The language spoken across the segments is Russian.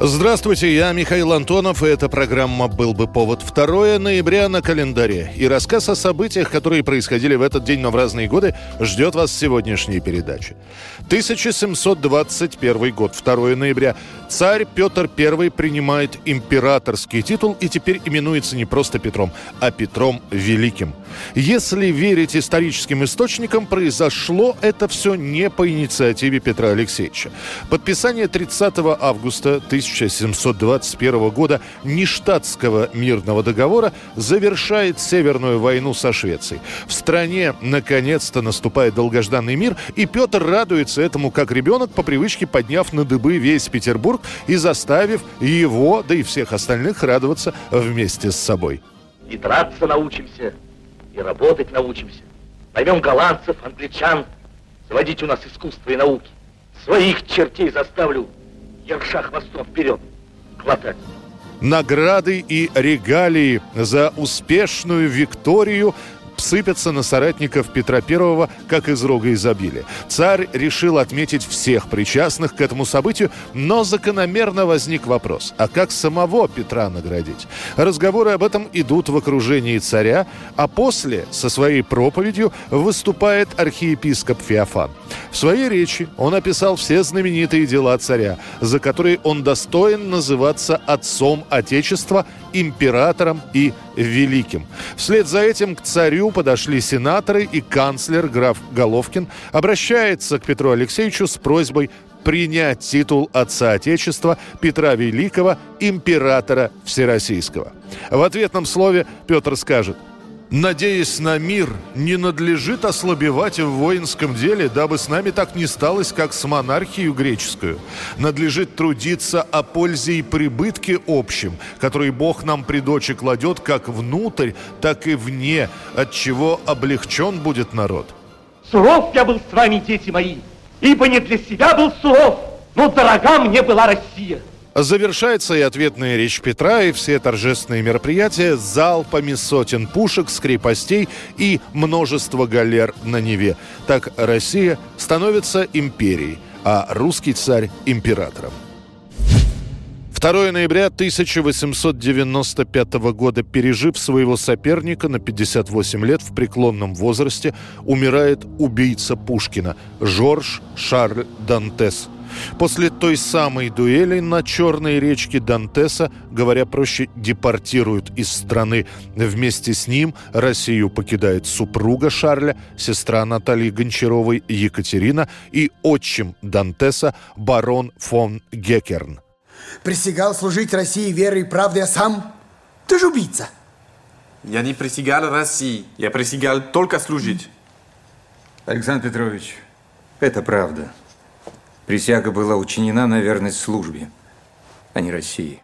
Здравствуйте, я Михаил Антонов, и эта программа «Был бы повод» 2 ноября на календаре. И рассказ о событиях, которые происходили в этот день, но в разные годы, ждет вас в сегодняшней передаче. 1721 год, 2 ноября. Царь Петр I принимает императорский титул и теперь именуется не просто Петром, а Петром Великим. Если верить историческим источникам, произошло это все не по инициативе Петра Алексеевича. Подписание 30 августа 1721 года Ништадтского мирного договора завершает Северную войну со Швецией. В стране наконец-то наступает долгожданный мир, и Петр радуется этому как ребенок, по привычке подняв на дыбы весь Петербург и заставив его, да и всех остальных радоваться вместе с собой. И драться научимся, и работать научимся. Поймем голландцев, англичан, заводить у нас искусство и науки. Своих чертей заставлю ерша хвостом вперед хватать. Награды и регалии за успешную Викторию сыпятся на соратников Петра I, как из рога изобилия. Царь решил отметить всех причастных к этому событию, но закономерно возник вопрос, а как самого Петра наградить? Разговоры об этом идут в окружении царя, а после со своей проповедью выступает архиепископ Феофан. В своей речи он описал все знаменитые дела царя, за которые он достоин называться отцом Отечества, императором и великим. Вслед за этим к царю подошли сенаторы и канцлер граф Головкин обращается к Петру Алексеевичу с просьбой принять титул отца Отечества Петра Великого, императора Всероссийского. В ответном слове Петр скажет Надеясь на мир, не надлежит ослабевать в воинском деле, дабы с нами так не сталось, как с монархией греческую. Надлежит трудиться о пользе и прибытке общем, который Бог нам при дочи кладет как внутрь, так и вне, от чего облегчен будет народ. Суров я был с вами, дети мои, ибо не для себя был суров, но дорога мне была Россия. Завершается и ответная речь Петра, и все торжественные мероприятия залпами сотен пушек с крепостей и множество галер на Неве. Так Россия становится империей, а русский царь – императором. 2 ноября 1895 года, пережив своего соперника на 58 лет в преклонном возрасте, умирает убийца Пушкина Жорж Шарль Дантес – После той самой дуэли на Черной речке Дантеса, говоря проще, депортируют из страны. Вместе с ним Россию покидает супруга Шарля, сестра Натальи Гончаровой Екатерина и отчим Дантеса барон фон Геккерн. Присягал служить России верой и правдой, а сам? Ты же убийца. Я не присягал России, я присягал только служить. Александр Петрович, это правда. Присяга была учинена на верность службе, а не России.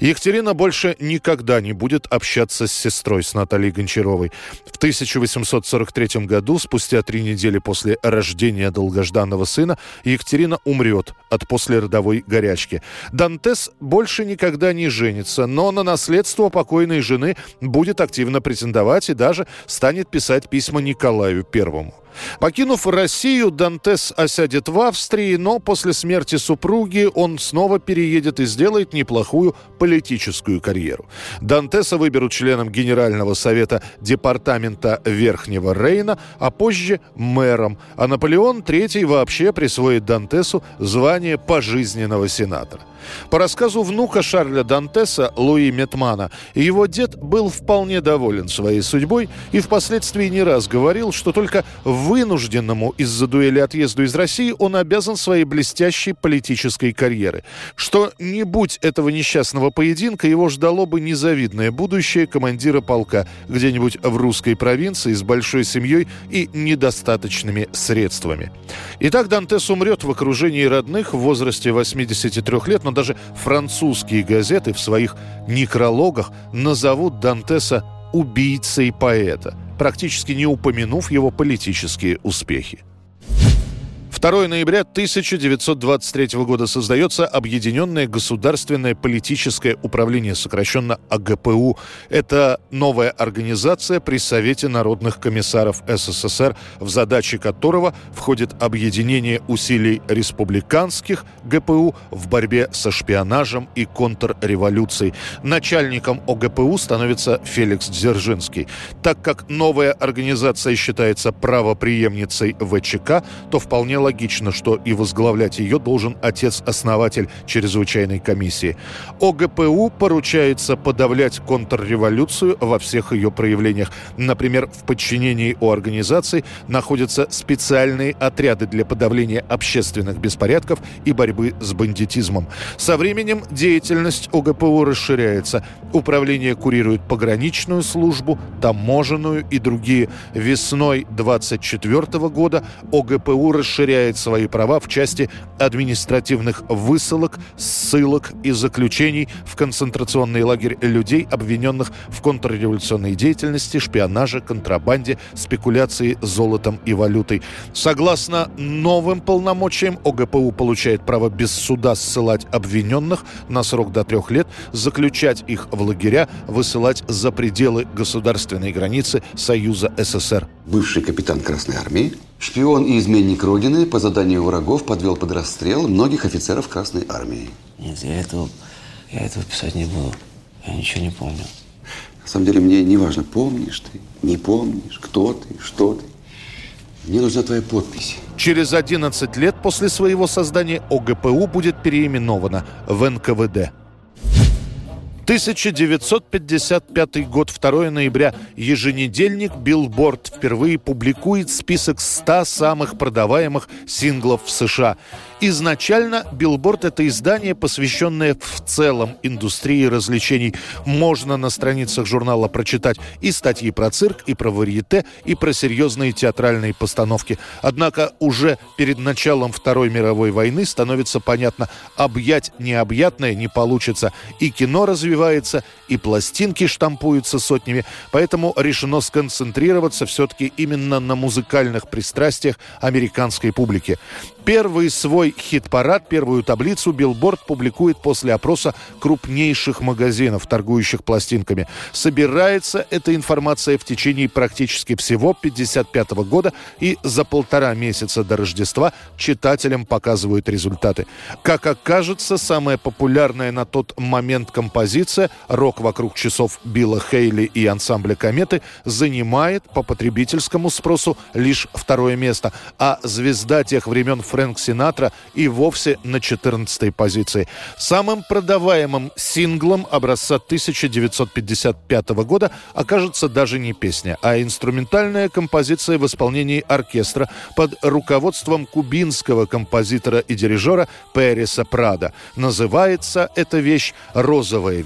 Екатерина больше никогда не будет общаться с сестрой, с Натальей Гончаровой. В 1843 году, спустя три недели после рождения долгожданного сына, Екатерина умрет от послеродовой горячки. Дантес больше никогда не женится, но на наследство покойной жены будет активно претендовать и даже станет писать письма Николаю Первому. Покинув Россию, Дантес осядет в Австрии, но после смерти супруги он снова переедет и сделает неплохую политическую карьеру. Дантеса выберут членом Генерального совета Департамента Верхнего Рейна, а позже мэром. А Наполеон III вообще присвоит Дантесу звание пожизненного сенатора. По рассказу внука Шарля Дантеса, Луи Метмана, его дед был вполне доволен своей судьбой и впоследствии не раз говорил, что только вынужденному из-за дуэли отъезду из России он обязан своей блестящей политической карьеры. Что не будь этого несчастного поединка, его ждало бы незавидное будущее командира полка где-нибудь в русской провинции с большой семьей и недостаточными средствами. Итак, Дантес умрет в окружении родных в возрасте 83 лет, но даже французские газеты в своих некрологах назовут Дантеса убийцей поэта. Практически не упомянув его политические успехи. 2 ноября 1923 года создается Объединенное государственное политическое управление, сокращенно АГПУ. Это новая организация при Совете народных комиссаров СССР, в задачи которого входит объединение усилий республиканских ГПУ в борьбе со шпионажем и контрреволюцией. Начальником ОГПУ становится Феликс Дзержинский. Так как новая организация считается правоприемницей ВЧК, то вполне логично логично, что и возглавлять ее должен отец-основатель чрезвычайной комиссии. ОГПУ поручается подавлять контрреволюцию во всех ее проявлениях. Например, в подчинении у организации находятся специальные отряды для подавления общественных беспорядков и борьбы с бандитизмом. Со временем деятельность ОГПУ расширяется. Управление курирует пограничную службу, таможенную и другие. Весной 24 года ОГПУ расширяет ущемляет свои права в части административных высылок, ссылок и заключений в концентрационный лагерь людей, обвиненных в контрреволюционной деятельности, шпионаже, контрабанде, спекуляции золотом и валютой. Согласно новым полномочиям, ОГПУ получает право без суда ссылать обвиненных на срок до трех лет, заключать их в лагеря, высылать за пределы государственной границы Союза СССР. Бывший капитан Красной Армии Шпион и изменник Родины по заданию врагов подвел под расстрел многих офицеров Красной Армии. Нет, я этого, я этого писать не буду. Я ничего не помню. На самом деле мне не важно, помнишь ты, не помнишь, кто ты, что ты. Мне нужна твоя подпись. Через 11 лет после своего создания ОГПУ будет переименована в НКВД. 1955 год, 2 ноября. Еженедельник «Billboard» впервые публикует список 100 самых продаваемых синглов в США. Изначально «Billboard» — это издание, посвященное в целом индустрии развлечений. Можно на страницах журнала прочитать и статьи про цирк, и про варьете, и про серьезные театральные постановки. Однако уже перед началом Второй мировой войны становится понятно, объять необъятное не получится. И кино развивается, и пластинки штампуются сотнями. Поэтому решено сконцентрироваться все-таки именно на музыкальных пристрастиях американской публики. Первый свой хит-парад, первую таблицу Билборд публикует после опроса крупнейших магазинов, торгующих пластинками. Собирается эта информация в течение практически всего 1955 года и за полтора месяца до Рождества читателям показывают результаты. Как окажется, самая популярная на тот момент композиция «Рок вокруг часов» Билла Хейли и ансамбля «Кометы» занимает по потребительскому спросу лишь второе место, а звезда тех времен Фрэнк Синатра и вовсе на 14-й позиции. Самым продаваемым синглом образца 1955 года окажется даже не песня, а инструментальная композиция в исполнении оркестра под руководством кубинского композитора и дирижера Переса Прада. Называется эта вещь «Розовая